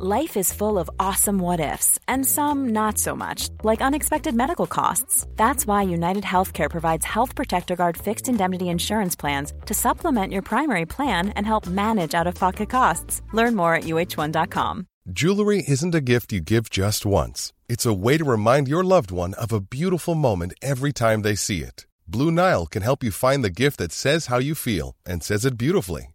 Life is full of awesome what ifs, and some not so much, like unexpected medical costs. That's why United Healthcare provides Health Protector Guard fixed indemnity insurance plans to supplement your primary plan and help manage out of pocket costs. Learn more at uh1.com. Jewelry isn't a gift you give just once, it's a way to remind your loved one of a beautiful moment every time they see it. Blue Nile can help you find the gift that says how you feel and says it beautifully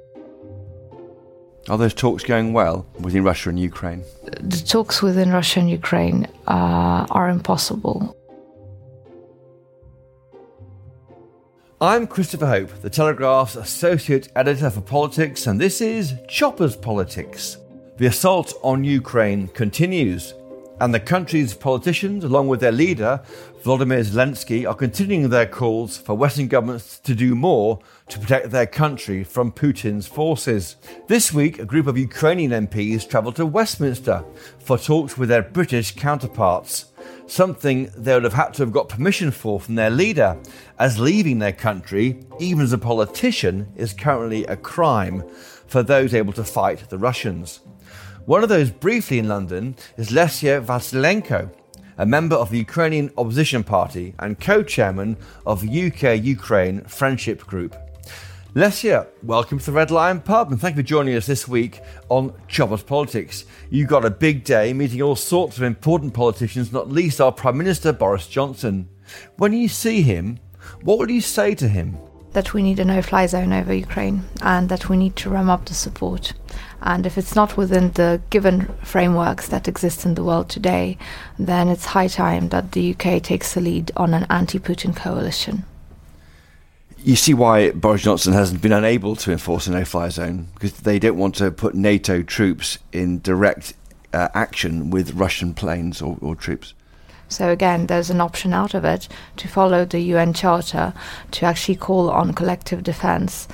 Are those talks going well within Russia and Ukraine? The talks within Russia and Ukraine uh, are impossible. I'm Christopher Hope, the Telegraph's Associate Editor for Politics, and this is Choppers Politics. The assault on Ukraine continues, and the country's politicians, along with their leader, Volodymyr Zelensky, are continuing their calls for Western governments to do more to protect their country from Putin's forces. This week, a group of Ukrainian MPs travelled to Westminster for talks with their British counterparts, something they would have had to have got permission for from their leader, as leaving their country, even as a politician, is currently a crime for those able to fight the Russians. One of those briefly in London is Lesia Vasylenko, a member of the Ukrainian Opposition Party and co chairman of the UK Ukraine Friendship Group. Lesia, welcome to the Red Lion Pub and thank you for joining us this week on Choppers Politics. You got a big day meeting all sorts of important politicians, not least our Prime Minister Boris Johnson. When you see him, what will you say to him? That we need a no fly zone over Ukraine and that we need to ram up the support. And if it's not within the given frameworks that exist in the world today, then it's high time that the UK takes the lead on an anti Putin coalition. You see why Boris Johnson hasn't been unable to enforce a no fly zone because they don't want to put NATO troops in direct uh, action with Russian planes or, or troops. So again, there's an option out of it to follow the UN Charter to actually call on collective defense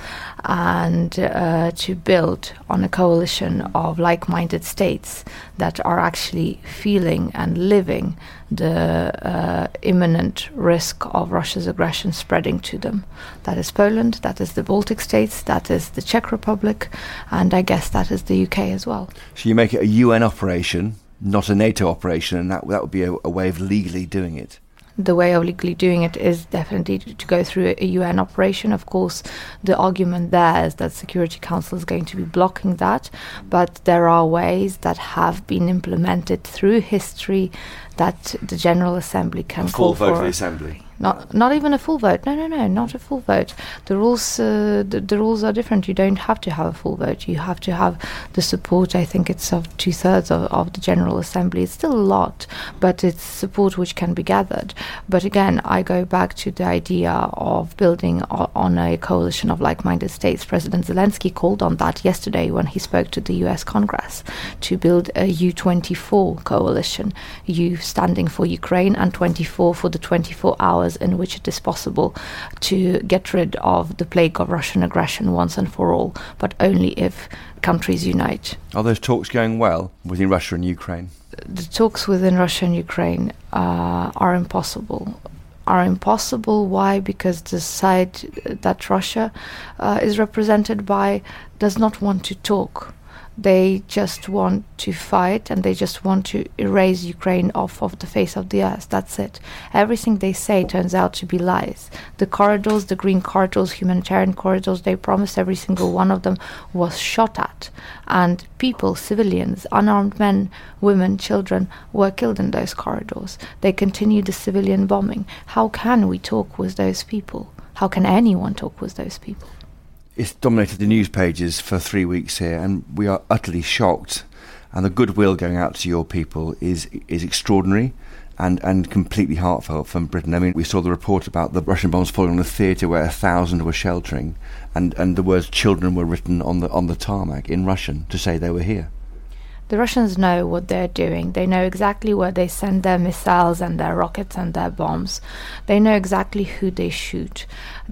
and uh, to build on a coalition of like-minded states that are actually feeling and living the uh, imminent risk of Russia's aggression spreading to them. That is Poland, that is the Baltic states, that is the Czech Republic, and I guess that is the UK as well. So you make it a UN operation not a NATO operation, and that that would be a, a, way of legally doing it. The way of legally doing it is definitely to go through a UN operation. Of course, the argument there is that Security Council is going to be blocking that, but there are ways that have been implemented through history that the General Assembly can call vote for. the Assembly. Not not even a full vote. No, no, no, not a full vote. The rules uh, the, the rules are different. You don't have to have a full vote. You have to have the support. I think it's of two thirds of, of the General Assembly. It's still a lot, but it's support which can be gathered. But again, I go back to the idea of building o- on a coalition of like-minded states. President Zelensky called on that yesterday when he spoke to the U.S. Congress to build a U24 coalition. U standing for Ukraine and 24 for the 24 hours in which it is possible to get rid of the plague of Russian aggression once and for all, but only if countries unite. Are those talks going well within Russia and Ukraine? The talks within Russia and Ukraine uh, are impossible. Are impossible. Why? Because the side that Russia uh, is represented by does not want to talk they just want to fight and they just want to erase Ukraine off of the face of the earth. That's it. Everything they say turns out to be lies. The corridors, the green corridors, humanitarian corridors, they promised every single one of them was shot at. And people, civilians, unarmed men, women, children were killed in those corridors. They continue the civilian bombing. How can we talk with those people? How can anyone talk with those people? It's dominated the news pages for three weeks here, and we are utterly shocked. And the goodwill going out to your people is is extraordinary. And, and completely heartfelt from Britain. I mean, we saw the report about the Russian bombs falling on a theatre where a thousand were sheltering, and, and the words "children" were written on the on the tarmac in Russian to say they were here. The Russians know what they're doing. They know exactly where they send their missiles and their rockets and their bombs. They know exactly who they shoot.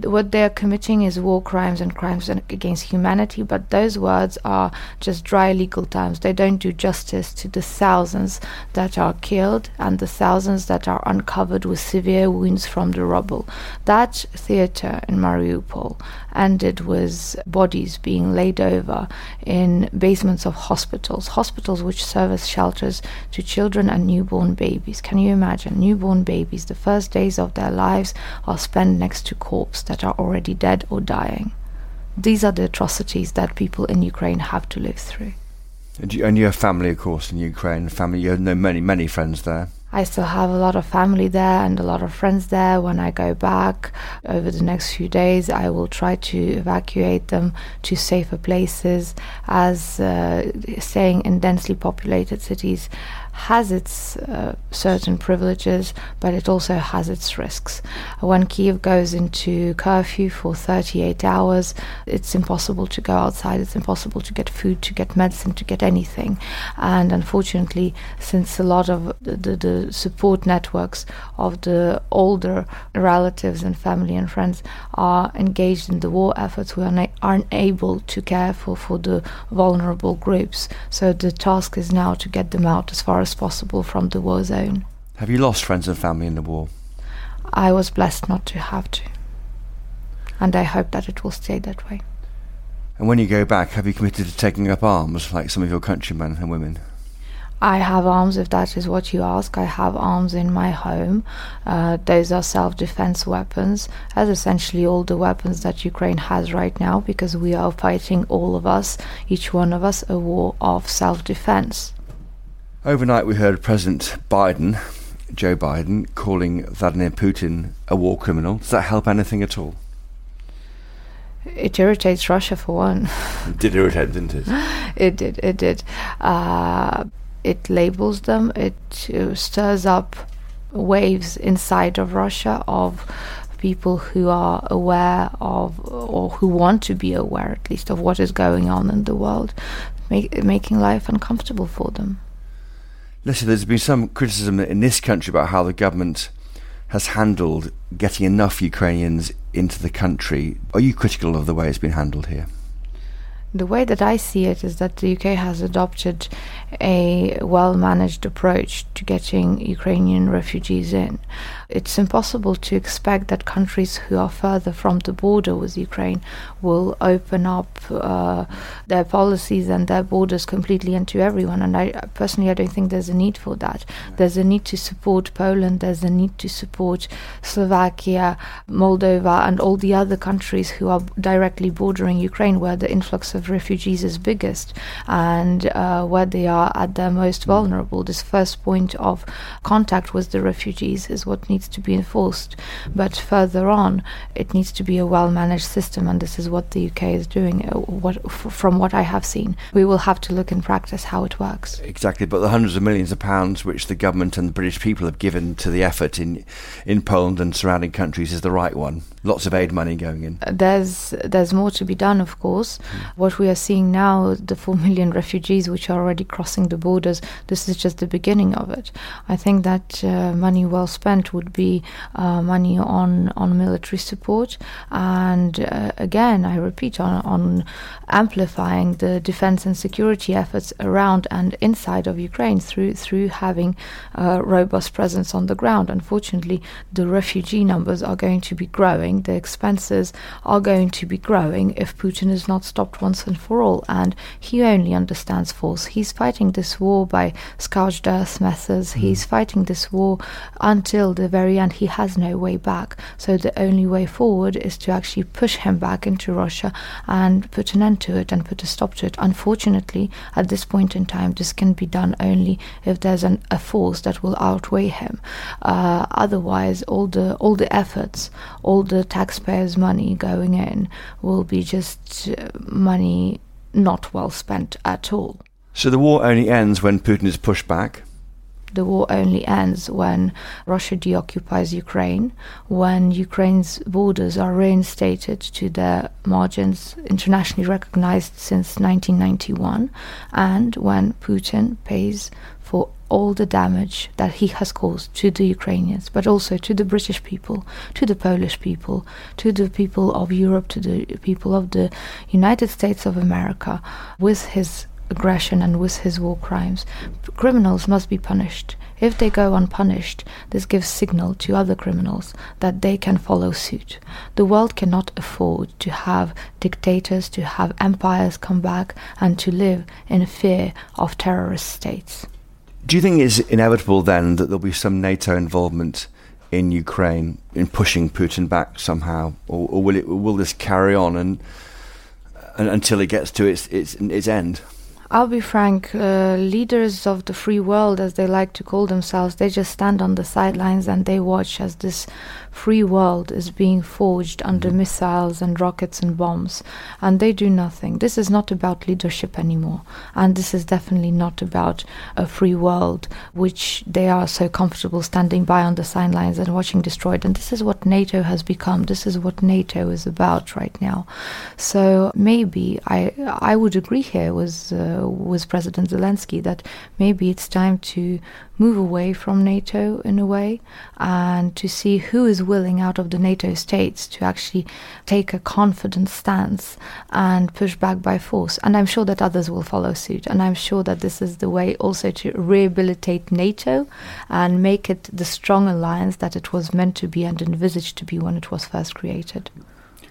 What they're committing is war crimes and crimes against humanity, but those words are just dry legal terms. They don't do justice to the thousands that are killed and the thousands that are uncovered with severe wounds from the rubble. That theater in Mariupol ended with bodies being laid over in basements of hospitals. Hospitals hospitals which serve as shelters to children and newborn babies. Can you imagine? Newborn babies, the first days of their lives are spent next to corpses that are already dead or dying. These are the atrocities that people in Ukraine have to live through. And you, and you have family, of course, in Ukraine. Family, you know many, many friends there. I still have a lot of family there and a lot of friends there. When I go back over the next few days, I will try to evacuate them to safer places, as uh, staying in densely populated cities has its uh, certain privileges, but it also has its risks. When Kiev goes into curfew for 38 hours, it's impossible to go outside, it's impossible to get food, to get medicine, to get anything. And unfortunately, since a lot of the, the, the support networks of the older relatives and family and friends are engaged in the war efforts, we are na- aren't able to care for, for the vulnerable groups. So the task is now to get them out as far as as possible from the war zone. Have you lost friends and family in the war? I was blessed not to have to. And I hope that it will stay that way. And when you go back, have you committed to taking up arms like some of your countrymen and women? I have arms, if that is what you ask. I have arms in my home. Uh, those are self defense weapons, as essentially all the weapons that Ukraine has right now, because we are fighting, all of us, each one of us, a war of self defense. Overnight, we heard President Biden, Joe Biden, calling Vladimir Putin a war criminal. Does that help anything at all? It irritates Russia for one. It did irritate, didn't it? it did. It did. Uh, it labels them. It uh, stirs up waves inside of Russia of people who are aware of, or who want to be aware at least, of what is going on in the world, make, making life uncomfortable for them. Listen, there's been some criticism in this country about how the government has handled getting enough Ukrainians into the country. Are you critical of the way it's been handled here? The way that I see it is that the UK has adopted a well managed approach to getting Ukrainian refugees in it's impossible to expect that countries who are further from the border with Ukraine will open up uh, their policies and their borders completely and to everyone. And I personally, I don't think there's a need for that. There's a need to support Poland. There's a need to support Slovakia, Moldova, and all the other countries who are directly bordering Ukraine, where the influx of refugees is biggest and uh, where they are at their most vulnerable. This first point of contact with the refugees is what needs needs to be enforced. But further on, it needs to be a well managed system, and this is what the UK is doing. Uh, what, f- from what I have seen, we will have to look in practice how it works. Exactly, but the hundreds of millions of pounds which the government and the British people have given to the effort in in Poland and surrounding countries is the right one. Lots of aid money going in. Uh, there's there's more to be done, of course. Mm. What we are seeing now, the four million refugees which are already crossing the borders, this is just the beginning of it. I think that uh, money well spent would would be uh, money on on military support, and uh, again, I repeat, on on amplifying the defense and security efforts around and inside of Ukraine through through having a robust presence on the ground. Unfortunately, the refugee numbers are going to be growing. The expenses are going to be growing if Putin is not stopped once and for all. And he only understands force. He's fighting this war by scorched earth methods. Mm. He's fighting this war until the very end. He has no way back. So the only way forward is to actually push him back into Russia and put an end to it and put a stop to it. Unfortunately, at this point in time, this can be done only if there's an, a force that will outweigh him. Uh, otherwise, all the all the efforts, all the taxpayers' money going in will be just uh, money not well spent at all. So the war only ends when Putin is pushed back. the war only ends when Russia deoccupies Ukraine, when Ukraine's borders are reinstated to their margins internationally recognized since 1991, and when Putin pays all the damage that he has caused to the Ukrainians, but also to the British people, to the Polish people, to the people of Europe, to the people of the United States of America with his aggression and with his war crimes. Criminals must be punished. If they go unpunished, this gives signal to other criminals that they can follow suit. The world cannot afford to have dictators, to have empires come back and to live in fear of terrorist states. Do you think it's inevitable then that there'll be some NATO involvement in Ukraine in pushing Putin back somehow, or, or will it will this carry on and, and until it gets to its its its end? I'll be frank, uh, leaders of the free world, as they like to call themselves, they just stand on the sidelines and they watch as this free world is being forged under mm-hmm. missiles and rockets and bombs, and they do nothing. This is not about leadership anymore, and this is definitely not about a free world which they are so comfortable standing by on the sidelines and watching destroyed. And this is what NATO has become. This is what NATO is about right now. So maybe I I would agree here with uh, with President Zelensky that maybe it's time to move away from NATO in a way and to see who is willing out of the NATO states to actually take a confident stance and push back by force. And I'm sure that others will follow suit. And I'm sure that this is the way also to rehabilitate NATO and make it the strong alliance that it was meant to be and envisaged to be when it was first created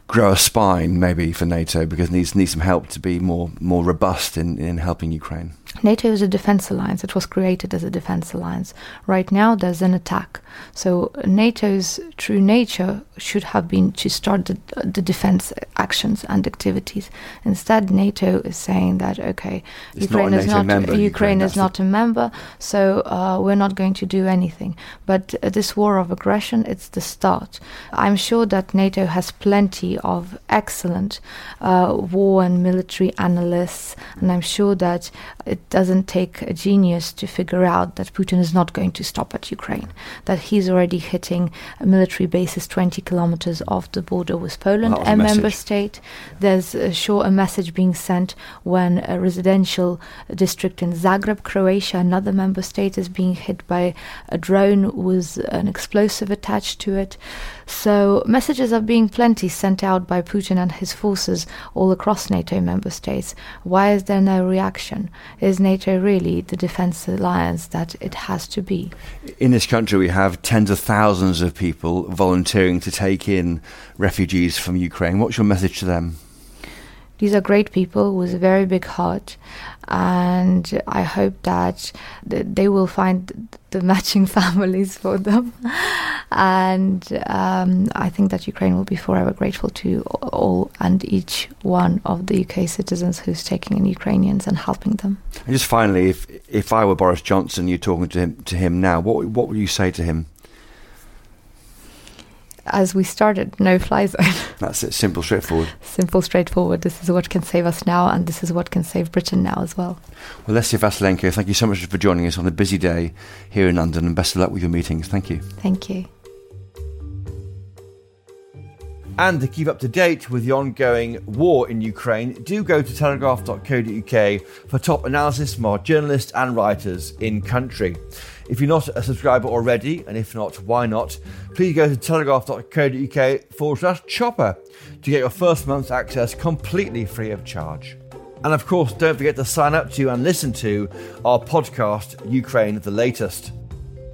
grow a spine maybe for NATO because it needs needs some help to be more more robust in, in helping Ukraine. NATO is a defense alliance. It was created as a defense alliance. Right now, there's an attack. So, NATO's true nature should have been to start the, the defense actions and activities. Instead, NATO is saying that okay, it's Ukraine not is not member, Ukraine, Ukraine is not a member, so uh, we're not going to do anything. But uh, this war of aggression, it's the start. I'm sure that NATO has plenty of excellent uh, war and military analysts, and I'm sure that it doesn't take a genius to figure out that Putin is not going to stop at Ukraine, that he's already hitting military bases 20 kilometers off the border with Poland, well, a, member state. There's uh, sure a message being sent when a residential district in Zagreb, Croatia, another member state, is being hit by a drone with an explosive attached to it. So messages are being plenty sent out by Putin and his forces all across NATO member states. Why is there no reaction? Is NATO really the defense alliance that it has to be? In this country, we have tens of thousands of people volunteering to take in refugees from Ukraine. What's your message to them? These are great people with a very big heart, and I hope that they will find the matching families for them. and um, I think that Ukraine will be forever grateful to all and each one of the UK citizens who's taking in Ukrainians and helping them. And just finally, if if I were Boris Johnson, you're talking to him to him now, what what would you say to him? As we started, no fly zone. That's it, simple, straightforward. simple, straightforward. This is what can save us now, and this is what can save Britain now as well. Well, Lesia Vasylenko, thank you so much for joining us on a busy day here in London, and best of luck with your meetings. Thank you. Thank you. And to keep up to date with the ongoing war in Ukraine, do go to telegraph.co.uk for top analysis from our journalists and writers in country. If you're not a subscriber already, and if not, why not, please go to telegraph.co.uk forward slash chopper to get your first month's access completely free of charge. And of course, don't forget to sign up to and listen to our podcast, Ukraine the Latest.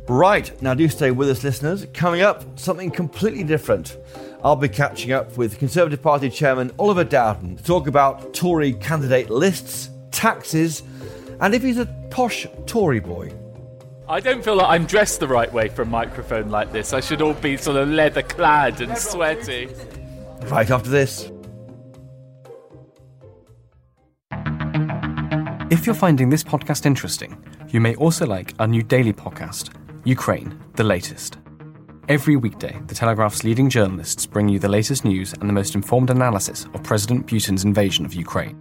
Right, now do stay with us, listeners. Coming up, something completely different. I'll be catching up with Conservative Party Chairman Oliver Dowden to talk about Tory candidate lists, taxes, and if he's a posh Tory boy. I don't feel like I'm dressed the right way for a microphone like this. I should all be sort of leather clad and sweaty. Right after this. If you're finding this podcast interesting, you may also like our new daily podcast, Ukraine, the latest. Every weekday, the Telegraph's leading journalists bring you the latest news and the most informed analysis of President Putin's invasion of Ukraine.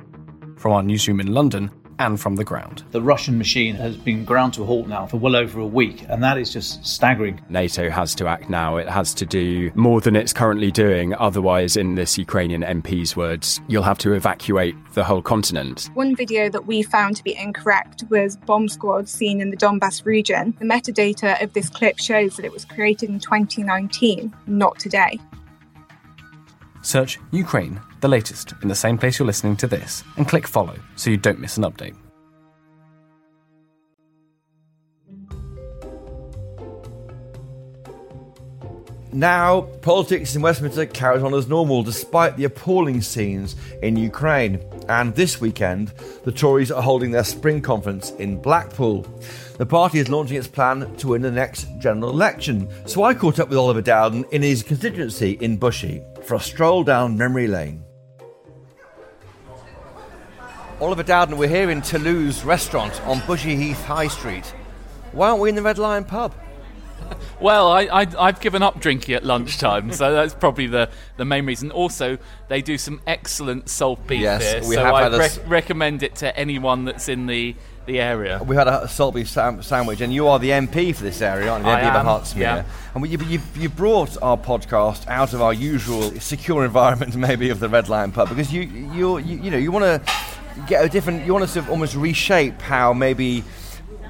From our newsroom in London, and from the ground. The Russian machine has been ground to a halt now for well over a week, and that is just staggering. NATO has to act now. It has to do more than it's currently doing. Otherwise, in this Ukrainian MP's words, you'll have to evacuate the whole continent. One video that we found to be incorrect was bomb squads seen in the Donbass region. The metadata of this clip shows that it was created in 2019, not today. Search Ukraine, the latest, in the same place you're listening to this, and click follow so you don't miss an update. Now, politics in Westminster carries on as normal despite the appalling scenes in Ukraine. And this weekend, the Tories are holding their spring conference in Blackpool. The party is launching its plan to win the next general election. So I caught up with Oliver Dowden in his constituency in Bushey for a stroll down memory lane. Oliver Dowden, we're here in Toulouse restaurant on Bushey Heath High Street. Why aren't we in the Red Lion pub? Well, I, I, have given up drinking at lunchtime, so that's probably the, the main reason. Also, they do some excellent salt beef yes, here, we so have I had a rec- s- recommend it to anyone that's in the, the area. We had a salt beef sam- sandwich, and you are the MP for this area, aren't you? The I MP of am, Hertsmere. yeah. And you, you, you brought our podcast out of our usual secure environment, maybe of the Red Lion pub, because you you you, you know you want to get a different. You want to sort of almost reshape how maybe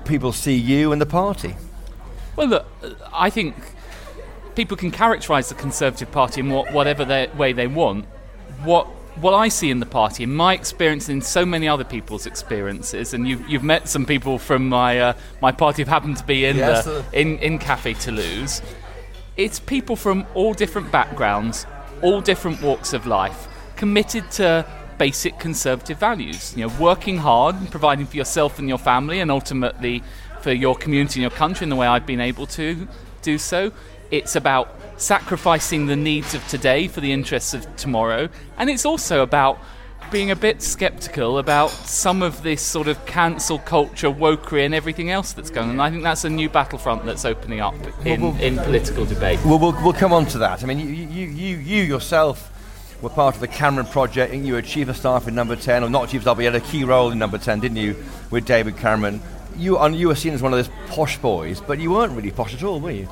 people see you and the party. Well, look, I think people can characterise the Conservative Party in what, whatever they, way they want. What what I see in the party, in my experience, and in so many other people's experiences, and you've, you've met some people from my uh, my party who happen to be in Yes, the, uh. in in Cafe Toulouse. It's people from all different backgrounds, all different walks of life, committed to basic conservative values. You know, working hard, and providing for yourself and your family, and ultimately for your community and your country in the way I've been able to do so. It's about sacrificing the needs of today for the interests of tomorrow, and it's also about being a bit skeptical about some of this sort of cancel culture, wokery, and everything else that's going on. And I think that's a new battlefront that's opening up in, Well, well- in political debate. Well, we'll, we'll come on to that. I mean, you, you, you, you yourself were part of the Cameron project. and You were chief of staff in Number Ten, or not chief of staff, but you had a key role in Number Ten, didn't you, with David Cameron? You, and you were seen as one of those posh boys, but you weren't really posh at all, were you?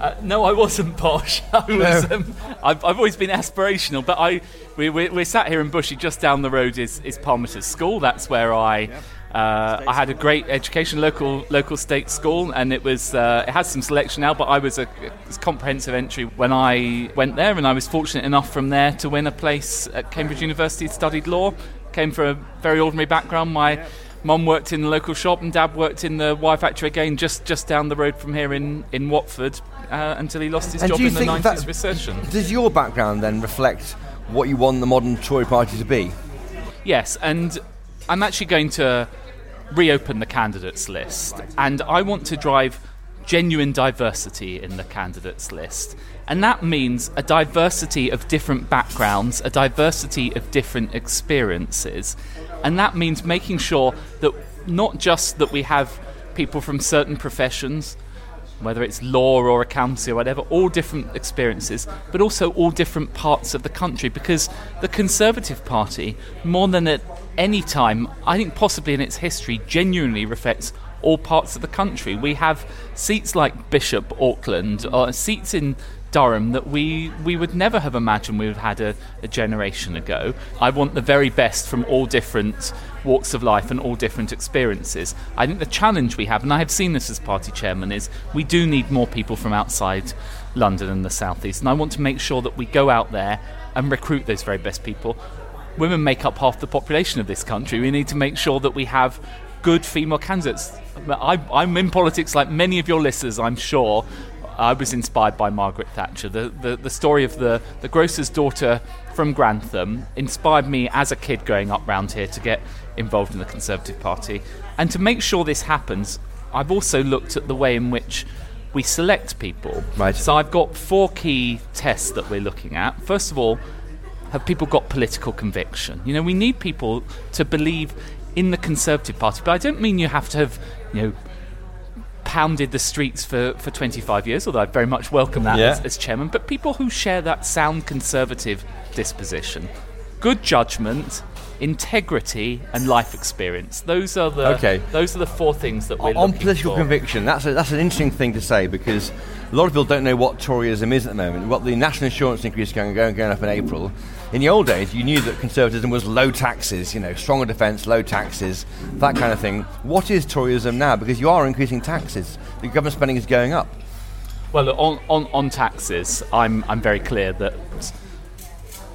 Uh, no, I wasn't posh. I was, um, I've, I've always been aspirational, but I we, we, we're sat here in Bushey. Just down the road is, is Parmiter's School. That's where I uh, I had a great education, local local state school, and it was uh, it has some selection now. But I was a, was comprehensive entry when I went there, and I was fortunate enough from there to win a place at Cambridge University. Studied law. Came from a very ordinary background. My Mum worked in the local shop, and Dad worked in the wire factory again, just just down the road from here in in Watford, uh, until he lost his And job in the nineties recession. Does your background then reflect what you want the modern Tory party to be? Yes, and I'm actually going to reopen the candidates list, and I want to drive genuine diversity in the candidates list. And that means a diversity of different backgrounds, a diversity of different experiences. And that means making sure that not just that we have people from certain professions, whether it's law or accountancy or whatever, all different experiences, but also all different parts of the country. Because the Conservative Party, more than at any time, I think possibly in its history, genuinely reflects all parts of the country. We have seats like Bishop Auckland, or seats in Durham that we, we would never have imagined we would have had a, a generation ago. I want the very best from all different walks of life and all different experiences. I think the challenge we have, and I have seen this as party chairman, is we do need more people from outside London and the southeast. And I want to make sure that we go out there and recruit those very best people. Women make up half the population of this country. We need to make sure that we have good female candidates. I, I'm in politics like many of your listeners, I'm sure. I was inspired by Margaret Thatcher. The, the, the story of the, the grocer's daughter from Grantham inspired me as a kid growing up round here to get involved in the Conservative Party. And to make sure this happens, I've also looked at the way in which we select people. Right. So I've got four key tests that we're looking at. First of all, have people got political conviction? You know, we need people to believe in the Conservative Party, but I don't mean you have to have, you know, pounded the streets for, for 25 years, although I very much welcome that Yeah. as, as chairman, but people who share that sound conservative disposition. Good judgment, integrity, and life experience. Those are the Okay. Those are the four things that we're on looking political for. conviction, that's a, that's an interesting thing to say because a lot of people don't know what Toryism is at the moment. What the national insurance increase going going going up in April. In the old days, you knew that conservatism was low taxes, you know, stronger defence, low taxes, that kind of thing. What is Toryism now? Because you are increasing taxes. The government spending is going up. Well, on, on, on taxes, I'm, I'm very clear that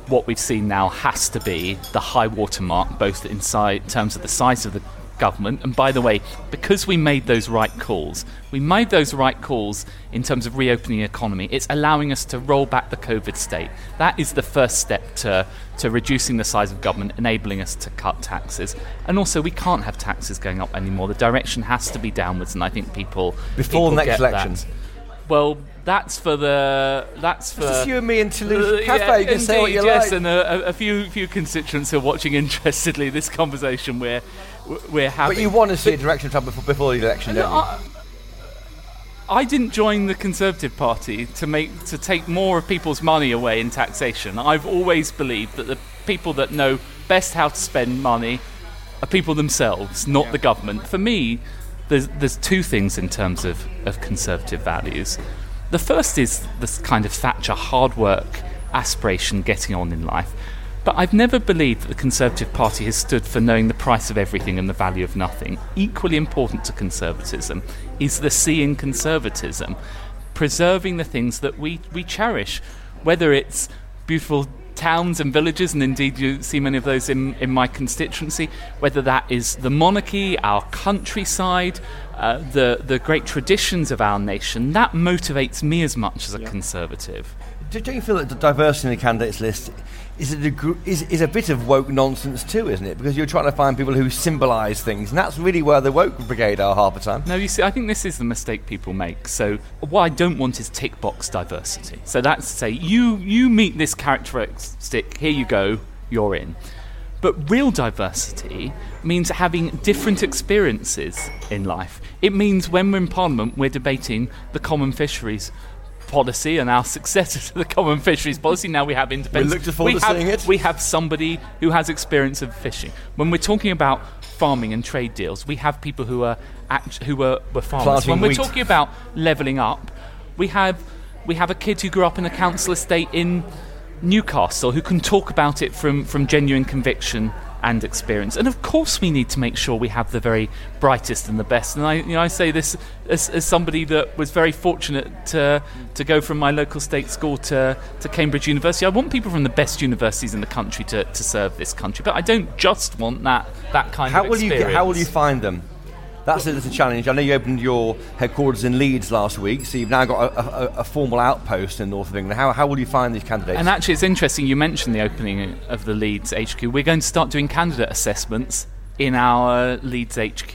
what we've seen now has to be the high watermark, both in terms of the size of the government. And by the way, because we made those right calls, we made those right calls in terms of reopening the economy. It's allowing us to roll back the COVID state. That is the first step to, to reducing the size of government, enabling us to cut taxes. And also, we can't have taxes going up anymore. The direction has to be downwards, and I think people Before people next election. that. Well, that's for the that's for It's you and me in Toulouse Uh, Cafe. yeah, you can say what indeed, you yes, like. and a, a- few few constituents who are watching interestedly this conversation we're we're having. But you want to see a direction of travel before, before the election, don't you? I, I didn't join the Conservative Party to make to take more of people's money away in taxation. I've always believed that the people that know best how to spend money are people themselves, not the government. For me, there's there's two things in terms of, of conservative values. The first is this kind of Thatcher hard work aspiration getting on in life. But I've never believed that the Conservative Party has stood for knowing the price of everything and the value of nothing. Equally important to conservatism is the C in conservatism, preserving the things that we, we cherish, whether it's beautiful towns and villages, and indeed you see many of those in, in my constituency, whether that is the monarchy, our countryside, uh, the, the great traditions of our nation, that motivates me as much as a conservative. Do- Don't you feel that the diversity in the candidates list is a, is, is a bit of woke nonsense too, isn't it? Because you're trying to find people who symbolise things, and that's really where the woke brigade are half the time. No, you see, I think this is the mistake people make. So, what I don't want is tick box diversity. So that's to say, you you meet this characteristic, here you go, you're in. But real diversity means having different experiences in life. It means when we're in Parliament, we're debating the common fisheries policy and our successor to the common fisheries policy. Now we have independence. look forward we to have, seeing it. We have somebody who has experience of fishing. When we're talking about farming and trade deals, we have people who are act- who are, were farmers. Planting when we're wheat. talking about levelling up, we have we have a kid who grew up in a council estate in Newcastle who can talk about it from, from genuine conviction and experience. And of course, we need to make sure we have the very brightest and the best. And I, you know, I say this as, as somebody that was very fortunate to, to go from my local state school to, to Cambridge University. I want people from the best universities in the country to, to serve this country, but I don't just want that, that kind How of will you how will you find them? That's a, a challenge. I know you opened your headquarters in Leeds last week, so you've now got a, a, a formal outpost in north of England. How, how will you find these candidates? And actually, it's interesting you mentioned the opening of the Leeds HQ. We're going to start doing candidate assessments in our Leeds HQ.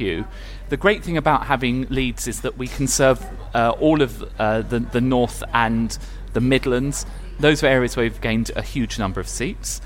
The great thing about having Leeds is that we can serve uh, all of uh, the, the North and the Midlands. Those are areas where we've gained a huge number of seats.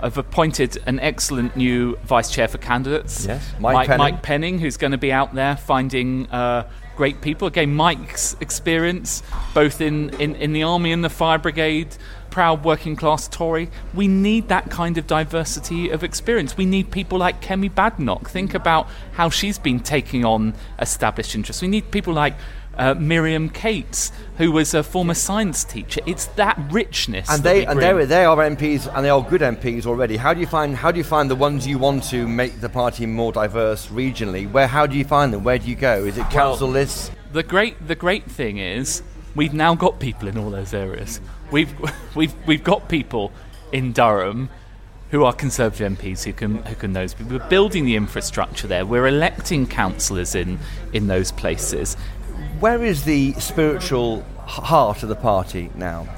I've appointed an excellent new vice chair for candidates. Yes, Mike Mike, Penning. Mike Penning, who's going to be out there finding uh, great people. Again, Mike's experience, both in, in, in the army and the fire brigade, proud working class Tory. We need that kind of diversity of experience. We need people like Kemi Badenoch. Think about how she's been taking on established interests. We need people like uh, Miriam Cates, who was a former science teacher. It's that richness. and that they and they they are MPs and they are good MPs already. How do you find how do you find the ones you want to make the party more diverse regionally? Where how do you find them? Where do you go? Is it council lists? The great the great thing is we've now got people in all those areas. We've we've we've got people in Durham who are Conservative MPs who can who can those people. We're building the infrastructure there. We're electing councillors in in those places. Where is the spiritual heart of the party now?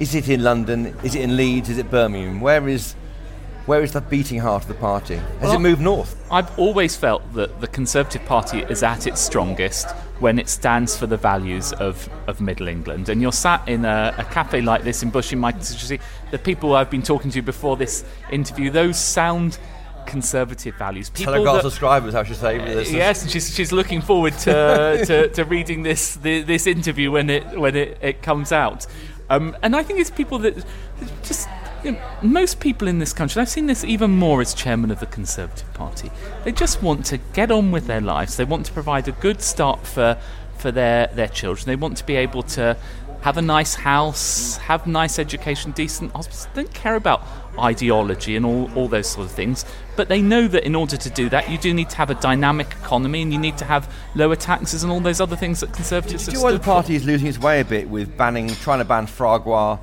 Is it in London? Is it in Leeds? Is it Birmingham? Where is where is the beating heart of the party? Has Well, it moved north? I've always felt that the Conservative Party is at its strongest when it stands for the values of, of Middle England. And you're sat in a, a cafe like this in Bush in my constituency. The people I've been talking to before this interview, those sound conservative values. People Telegraph that- subscribers, I should say. This yes, and she's, she's looking forward to, to, to reading this the, this interview when it when it, it comes out. Um, and I think it's people that just you know, most people in this country, I've seen this even more as chairman of the Conservative Party, they just want to get on with their lives. They want to provide a good start for, for their, their children. They want to be able to have a nice house, have nice education, decent hospitals. They don't care about ideology and all, all those sort of things. But they know that in order to do that, you do need to have a dynamic economy and you need to have lower taxes and all those other things that Conservatives Do you know why the party is losing its way a bit with banning, trying to ban gras,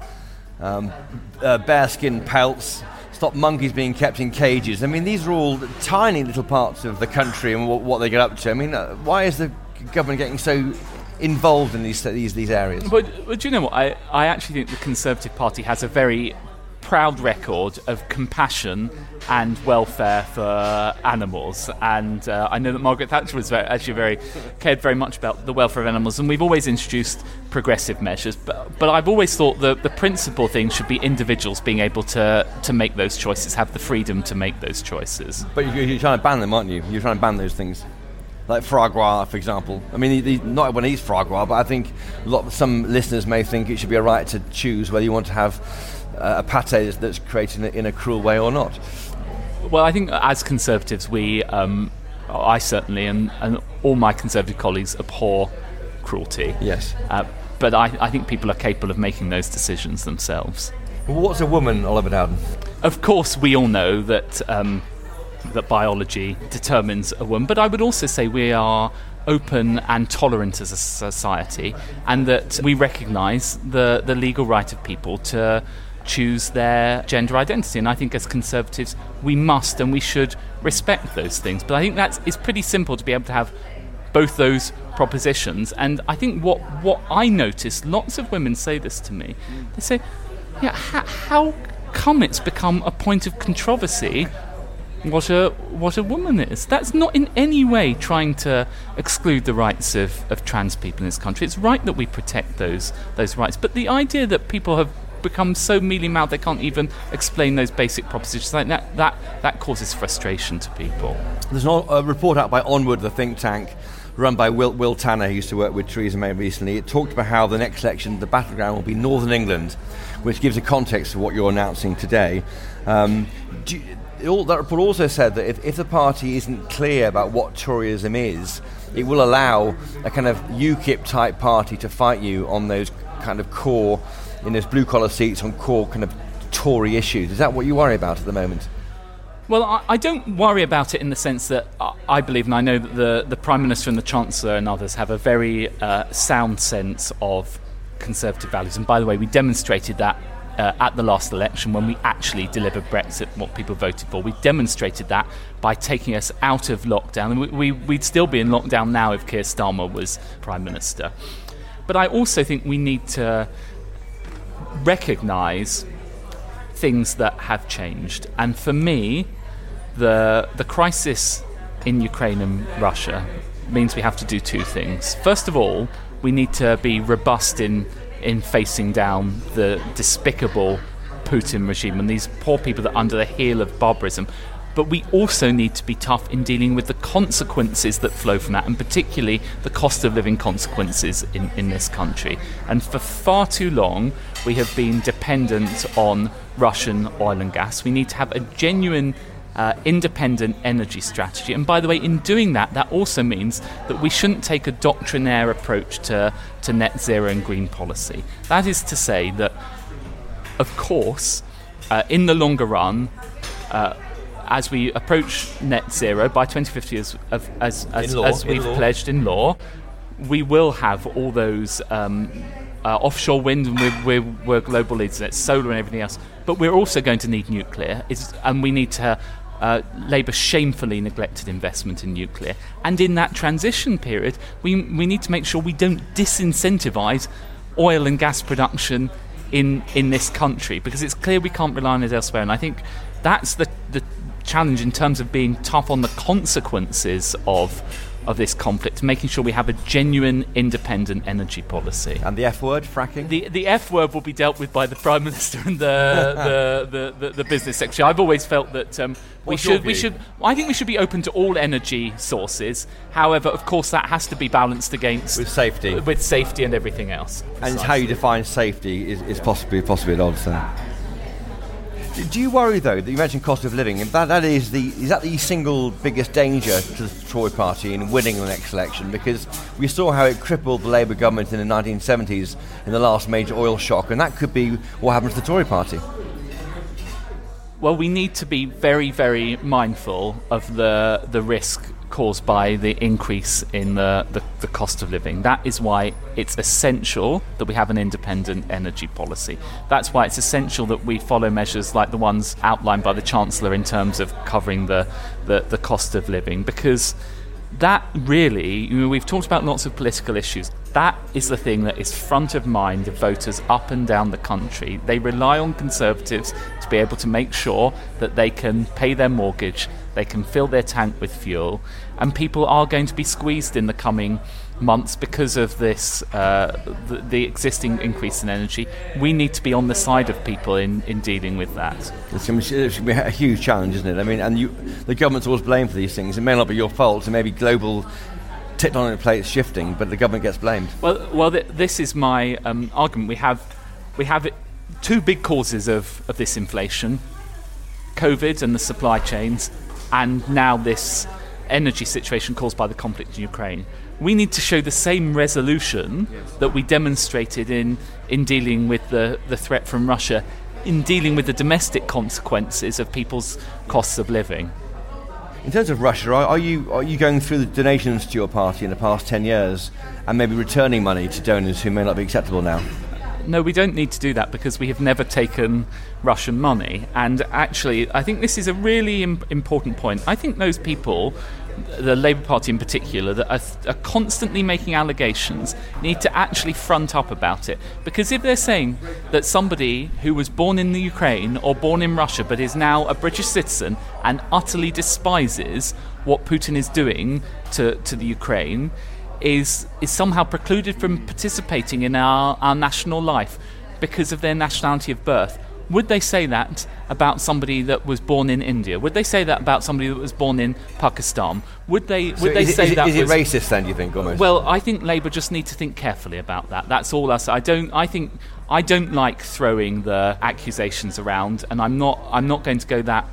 um, uh, bearskin pelts, stop monkeys being kept in cages? I mean, these are all tiny little parts of the country and what, what they get up to. I mean, uh, why is the government getting so involved in these these these areas? But, but do you know what? I, I actually think the Conservative Party has a very proud record of compassion and welfare for animals. And uh, I know that Margaret Thatcher was very, actually very cared very much about the welfare of animals, and we've always introduced progressive measures. But, but I've always thought that the principal thing should be individuals being able to, to make those choices, have the freedom to make those choices. But you- you're trying to ban them, aren't you? You're trying to ban those things. Like gras, for example. I mean, he- he- not when he's gras, but I think a lot, some listeners may think it should be a right to choose whether you want to have uh, a pate that's, that's created in a, in a cruel way or not. Well, I think as Conservatives, we, um, I certainly, and, and all my Conservative colleagues abhor cruelty. Yes. Uh, but I, I think people are capable of making those decisions themselves. What's a woman, Oliver Dowden? Of course, we all know that um, that biology determines a woman, but I would also say we are open and tolerant as a society, and that we recognise the the legal right of people to choose their gender identity. And I think as conservatives, we must and we should respect those things. But I think that's it's pretty simple to be able to have both those propositions. And I think what what I notice, lots of women say this to me. They say, "Yeah, how, how come it's become a point of controversy?" What a what a woman is. That's not in any way trying to exclude the rights of, of trans people in this country. It's right that we protect those those rights. But the idea that people have become so mealy mouthed they can't even explain those basic propositions like that that that causes frustration to people. There's a report out by Onward, the think tank, run by Will, Will Tanner, who used to work with Theresa May recently. It talked about how the next election, the battleground, will be Northern England, which gives a context to what you're announcing today. Um, do all, that report also said that if, if the party isn't clear about what Toryism is, it will allow a kind of UKIP type party to fight you on those kind of core, in those blue collar seats on core kind of Tory issues. Is that what you worry about at the moment? Well, I, don't worry about it in the sense that I, I believe, and I know that the, the Prime Minister and the Chancellor and others have a very uh, sound sense of Conservative values. And by the way, we demonstrated that uh, at the last election when we actually delivered Brexit, what people voted for. We demonstrated that by taking us out of lockdown. And we, we, we'd still be in lockdown now if Keir Starmer was Prime Minister. But I also think we need to recognise things that have changed. And for me, the the crisis in Ukraine and Russia means we have to do two things. First of all, we need to be robust in in facing down the despicable Putin regime and these poor people that are under the heel of barbarism. But we also need to be tough in dealing with the consequences that flow from that, and particularly the cost of living consequences in, in this country. And for far too long, we have been dependent on Russian oil and gas. We need to have a genuine uh, independent energy strategy. And by the way, in doing that, that also means that we shouldn't take a doctrinaire approach to, to net zero and green policy. That is to say that, of course, uh, in the longer run, uh, as we approach net zero by 2050, as, as, as, law, as we've law. pledged in law, we will have all those um, uh, offshore wind, and we're, we're, we're global leaders in it, solar and everything else. But we're also going to need nuclear, it's, and we need to uh, Labour shamefully neglected investment in nuclear. And in that transition period, we, we need to make sure we don't disincentivise oil and gas production in, in this country because it's clear we can't rely on it elsewhere. And I think that's the, the challenge in terms of being tough on the consequences of of this conflict, making sure we have a genuine independent energy policy. And the F word, fracking? The the F word will be dealt with by the Prime Minister and the the, the, the, the business secretary. I've always felt that um, we should we should I think we should be open to all energy sources. However, of course, that has to be balanced against With safety. with safety and everything else. And it's how you define safety is, is possibly possibly at odds there. Do, you worry though that you mentioned cost of living? and That that is the is that the single biggest danger to the Tory Party in winning the next election? Because we saw how it crippled the Labour government in the 1970s in the last major oil shock, and that could be what happens to the Tory Party. Well, we need to be very, very mindful of the the risk caused by the increase in the, the, the, cost of living. That is why it's essential that we have an independent energy policy. That's why it's essential that we follow measures like the ones outlined by the Chancellor in terms of covering the, the, the cost of living, because that really, you know, we've talked about lots of political issues. That is the thing that is front of mind of voters up and down the country. They rely on Conservatives to be able to make sure that they can pay their mortgage, they can fill their tank with fuel, and people are going to be squeezed in the coming months because of this, uh, the, the, existing increase in energy. We need to be on the side of people in, in dealing with that. It's going, to be a huge challenge, isn't it? I mean, and you, the government's always blamed for these things. It may not be your fault, it may be global tectonic plates shifting, but the government gets blamed. Well, well, th- this is my um, argument. We have, we have two big causes of, of this inflation: COVID and the supply chains, and now this energy situation caused by the conflict in Ukraine. We need to show the same resolution yes. that we demonstrated in, in dealing with the, the threat from Russia, in dealing with the domestic consequences of people's costs of living. In terms of Russia, are, are, you are you going through the donations to your party in the past ten years, and maybe returning money to donors who may not be acceptable now? No, we don't need to do that because we have never taken Russian money. And actually, I think this is a really Im- important point. I think those people the Labour Party in particular, that are, are, constantly making allegations, need to actually front up about it. Because if they're saying that somebody who was born in the Ukraine or born in Russia but is now a British citizen and utterly despises what Putin is doing to, to the Ukraine, is, is somehow precluded from participating in our, our national life because of their nationality of birth would they say that about somebody that was born in India? Would they say that about somebody that was born in Pakistan? Would they? So would they it, say is it, that? Is it racist then? Do you think almost? Well, I think Labour just need to think carefully about that. That's all I say. I don't. I think I don't like throwing the accusations around, and I'm not. I'm not going to go that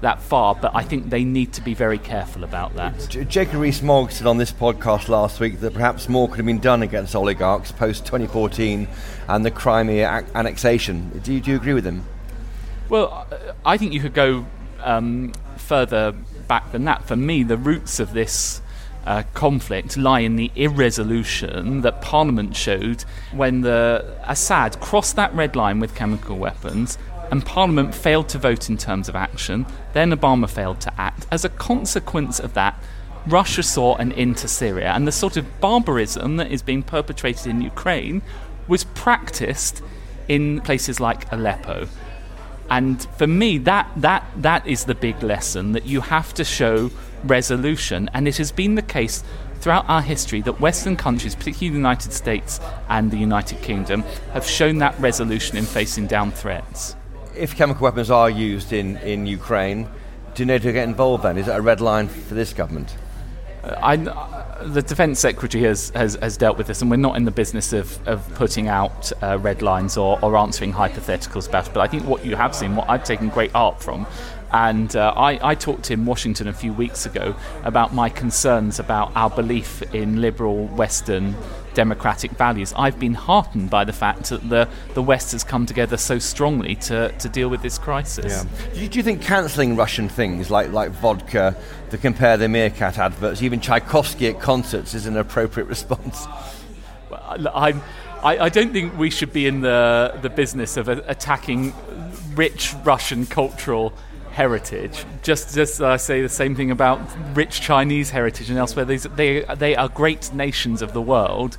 that far, but I think they need to be very careful about that. J- Jacob Rees-Mogg said on this podcast last week that perhaps more could have been done against oligarchs post 2014 and the Crimea a- annexation. Do you, do you agree with him? Well, I think you could go um, further back than that. For me, the roots of this uh, conflict lie in the irresolution that Parliament showed when the Assad crossed that red line with chemical weapons and Parliament failed to vote in terms of action. Then Obama failed to act. As a consequence of that, Russia saw an end to Syria, and the sort of barbarism that is being perpetrated in Ukraine was practiced in places like Aleppo. And for me, that, that, that is the big lesson that you have to show resolution. And it has been the case throughout our history that Western countries, particularly the United States and the United Kingdom, have shown that resolution in facing down threats if chemical weapons are used in, in Ukraine, do NATO get involved then? Is that a red line for this government? Uh, I, the Defence Secretary has, has, has, dealt with this, and we're not in the business of, of putting out uh, red lines or, or answering hypotheticals about it. But I think what you have seen, what I've taken great art from, and uh, I, I, talked in Washington a few weeks ago about my concerns about our belief in liberal Western democratic values. I've been heartened by the fact that the, the West has come together so strongly to, to deal with this crisis. Yeah. Do, you, do you think cancelling Russian things like, like vodka, the Compare the Meerkat adverts, even Tchaikovsky at concerts is an appropriate response? Well, I'm, I, I don't think we should be in the, the business of attacking rich Russian cultural heritage. Just just I uh, say the same thing about rich Chinese heritage and elsewhere. These, they they are great nations of the world.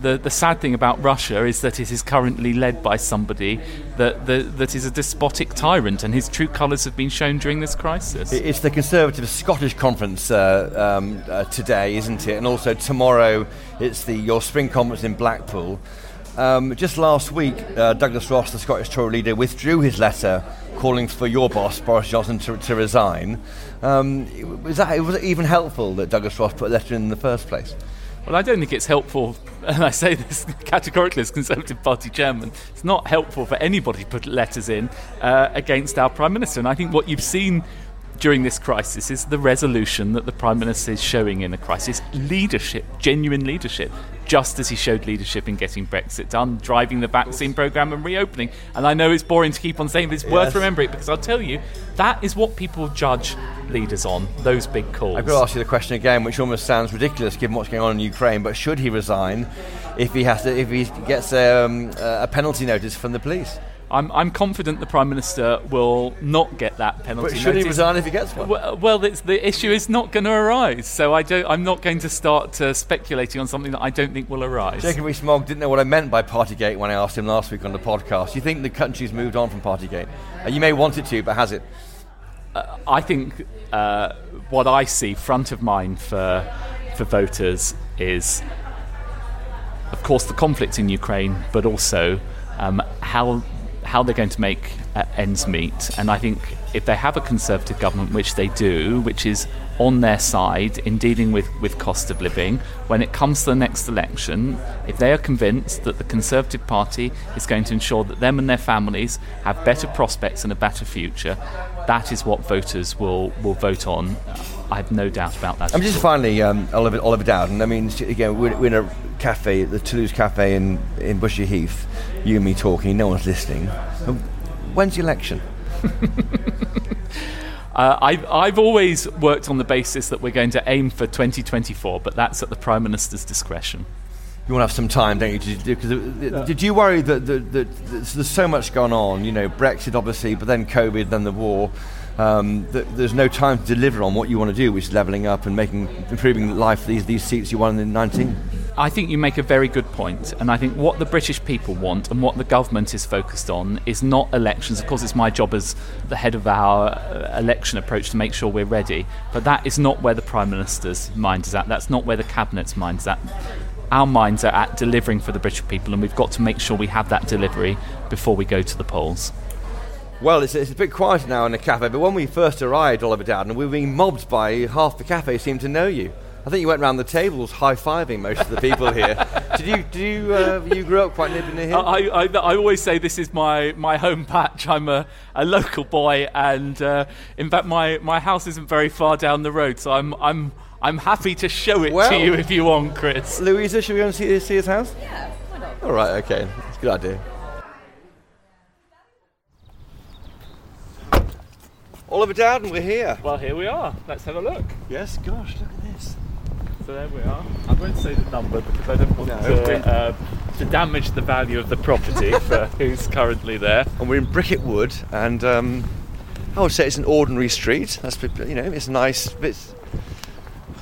The, the sad thing about Russia is that it is currently led by somebody that, that, that is a despotic tyrant, and his true colours have been shown during this crisis. It's the Conservative Scottish Conference uh, um, uh, today, isn't it? And also tomorrow, it's the your spring conference in Blackpool. Um, just last week, uh, Douglas Ross, the Scottish Tory leader, withdrew his letter calling for your boss, Boris Johnson, to, to resign. Um, was, that, was it even helpful that Douglas Ross put a letter in in the first place? Well, I don't think it's helpful, and I say this categorically as Conservative Party chairman, it's not helpful for anybody to put letters in uh, against our Prime Minister. And I think what you've seen during this crisis is the resolution that the Prime Minister is showing in a crisis leadership, genuine leadership, just as he showed leadership in getting Brexit done, driving the vaccine programme and reopening. And I know it's boring to keep on saying, but it's worth Yes. remembering because I'll tell you, that is what people judge leaders on, those big calls. I've got to ask you the question again, which almost sounds ridiculous given what's going on in Ukraine. But should he resign if he has to, if he gets um, a penalty notice from the police? I'm, I'm confident the Prime Minister will not get that penalty But should he resign if he gets one? Well, well it's, the issue is not going to arise, so I don't, I'm not going to start uh, speculating on something that I don't think will arise. Jacob Rees-Mogg didn't know what I meant by Partygate when I asked him last week on the podcast. You think the country's moved on from Partygate? Uh, you may want it to, but has it? I think uh, what I see front of mind for for voters is, of course, the conflict in Ukraine, but also um, how how they're going to make uh, ends meet. And I think if they have a conservative government, which they do, which is on their side in dealing with, with cost of living, when it comes to the next election, if they are convinced that the Conservative Party is going to ensure that them and their families have better prospects and a better future, that is what voters will, will vote on. I have no doubt about that. I'm just all. finally, um, Oliver, Oliver Dowden. I mean, again, we're, we're in a cafe, the Toulouse Cafe in, in Bushey Heath. You and me talking, no one's listening. When's the election? Uh, I've, I've always worked on the basis that we're going to aim for 2024, but that's at the Prime Minister's discretion. You want to have some time, don't you? To do, cause, uh, Did you worry that, that, that there's there's so much going on? You know, Brexit, obviously, but then COVID, then the war. Um, that there's no time to deliver on what you want to do, which is levelling up and making improving life these these seats you won in 19. I think you make a very good point, and I think what the British people want and what the government is focused on is not elections. Of course, it's my job as the head of our uh, election approach to make sure we're ready, but that is not where the Prime Minister's mind is at. That's not where the Cabinet's mind is at. Our minds are at delivering for the British people, and we've got to make sure we have that delivery before we go to the polls. Well, it's, it's a bit quieter now in the cafe, but when we first arrived, Oliver Dowden, we were being mobbed by half the cafe seemed to know you. I think you went around the tables high fiving most of the people here. Did you? Did you? Uh, you grew up quite near near here. I, I, I always say this is my, my home patch. I'm a, a local boy, and uh, in fact, my, my house isn't very far down the road, so I'm I'm I'm happy to show it Well- to you if you want, Chris. Louisa, should we go and see, see his house? Yeah, why not? All right, okay, that's a good idea. Oliver Dowden, we're here. Well, here we are. Let's have a look. Yes, gosh, look at this. So there we are. I won't say the number because I don't want No, to, uh, to damage the value of the property for who's currently there. And we're in Bricket Wood, and um, I would say it's an ordinary street. That's you know, it's nice. It's,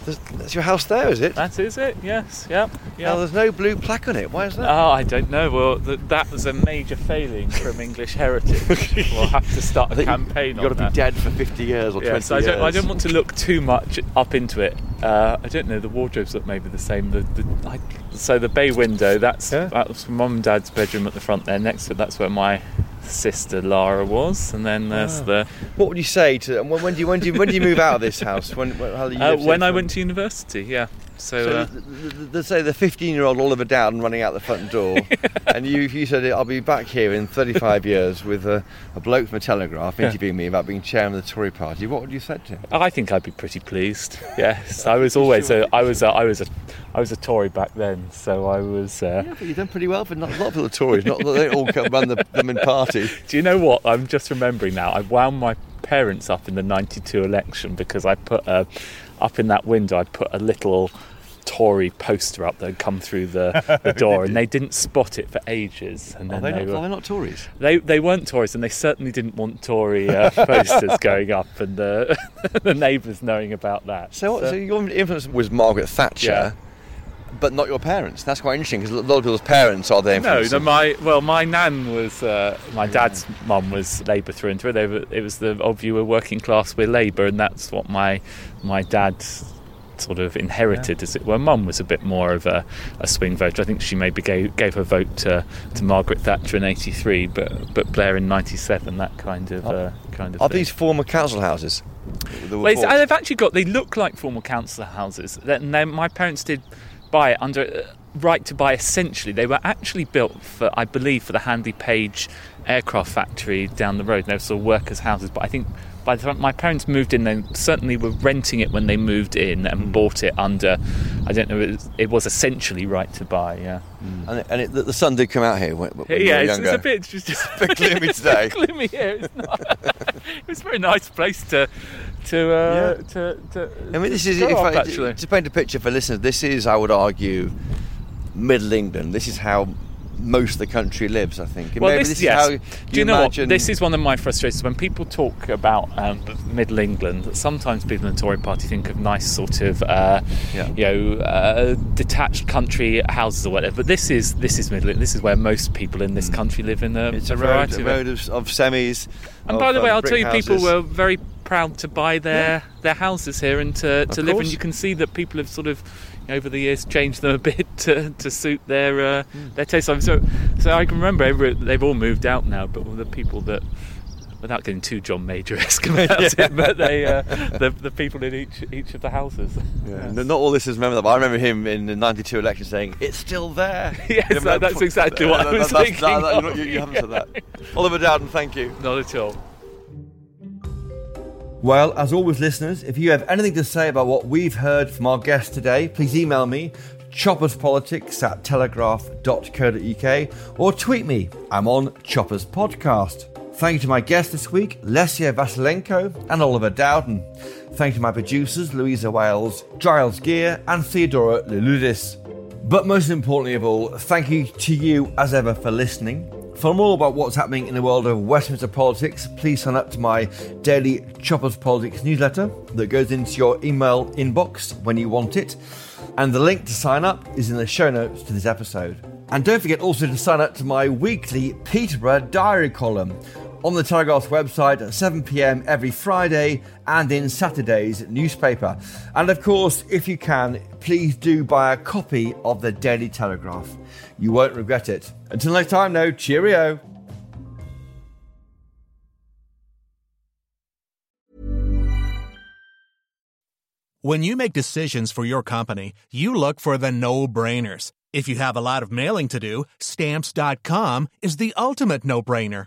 there's- that's your house there, is it? That is it. Yes. Yep. Now, Yeah. there's no blue plaque on it. Why is that? Oh, I don't know. Well, th- that was a major failing from English Heritage. we'll have to start a campaign You've got to be dead for 50 years or 20 Yes, I years. don't, I don't want to look too much up into it. Uh, I don't know. The wardrobes look maybe the same. The, the I, so the bay window. That's Yeah. that was mum and dad's bedroom at the front there. Next to it, that's where my sister Lara was, and then there's Ah. the. What would you say to? When, when do you when do you when do you move out of this house? When, when how you Uh, when I went to university, yeah. So, So uh, let's say the 15-year-old Oliver Dowden running out the front door, and you you said I'll be back here in 35 years with a, a bloke from the Telegraph interviewing me about being chairman of the Tory Party. What would you say to him? I think I'd be pretty pleased. Yes, I was always a, I was a, I was a, I was a Tory back then. So I was. Uh, Yeah, but you've done pretty well for not, a lot of the Tories. Not that they all come run the, them in party. Do you know what? I'm just remembering now. I wound my parents up in the '92 election because I put a, up in that window. I put a little Tory poster up that had come through the, the door, and they didn't spot it for ages. And Are they, they, not, were, are they not Tories? they they weren't Tories, and they certainly didn't want Tory uh, posters going up, and the the neighbours knowing about that. So, what, so your influence was Margaret Thatcher, Yeah. but not your parents. That's quite interesting because a lot of people's parents are their No, no, my well, my nan was uh, my dad's mum was Labour through and through. They were, it was the of you were working class, we're Labour, and that's what my my dad sort of inherited, as it were. Mum was a bit more of a, a swing voter. I think she maybe gave, gave her vote to, to Margaret Thatcher in '83, but but Blair in '97. That kind of uh, kind of. Are thing. these former council houses? Well, they've actually got. They look like former council houses. Then then my parents did buy it under uh, right to buy. Essentially, they were actually built for, I believe, for the Handley Page aircraft factory down the road. They were sort of workers' houses, but I think by the time my parents moved in, they certainly were renting it when they moved in and mm. bought it under. I don't know. It was, it was essentially right to buy. Yeah. Mm. And, it, and it, the sun did come out here. When, when yeah, it's, it's, a bit. It's just, it's a bit gloomy today. gloomy here. It's not. it was a very nice place to. To, uh, yeah. to, to I mean, this is if off, I, actually. to paint a picture for listeners. This is, I would argue, Middle England. This is how most of the country lives. I think. well, this, this yes. do, do you, know imagine... what? This is one of my frustrations when people talk about um, Middle England. Sometimes people in the Tory Party think of nice sort of, uh, yeah. you know, uh, detached country houses or whatever. But this is this is Middle. This is where most people in this mm. country live in a, it's a, a variety road, of, of, semis. And of, by the way, um, I'll tell you, houses. people were very proud to buy their yeah. their houses here and to, to live. And you can see that people have sort of over the years changed them a bit to, to suit their uh, mm. their taste. So so I can remember every, they've all moved out now, but the people that without getting too John Major-esque about yeah. it, but they uh, the, the people in each each of the houses. Yeah. Yes. Not all this is memorable. I remember him in the '92 election saying, "It's still there." yes, that, that's exactly what I was thinking. That, you, you haven't said that. Oliver Dowden, thank you. Not at all. Well, as always, listeners, if you have anything to say about what we've heard from our guest today, please email me, chopperspolitics at telegraph.co.uk, or tweet me. I'm on Choppers Podcast. Thank you to my guests this week, Lesia Vasylenko and Oliver Dowden. Thank you to my producers, Louisa Wales, Giles Gear, and Theodora Louloudis. But most importantly of all, thank you to you as ever for listening. For more about what's happening in the world of Westminster politics, please sign up to my daily Choppers Politics newsletter that goes into your email inbox when you want it. And the link to sign up is in the show notes to this episode. And don't forget also to sign up to my weekly Peterborough Diary column on the Telegraph's website at 7 pm every Friday and in Saturday's newspaper. And of course, if you can, please do buy a copy of the Daily Telegraph. You won't regret it. Until next time, no, cheerio. When you make decisions for your company, you look for the no brainers. If you have a lot of mailing to do, stamps.com is the ultimate no brainer.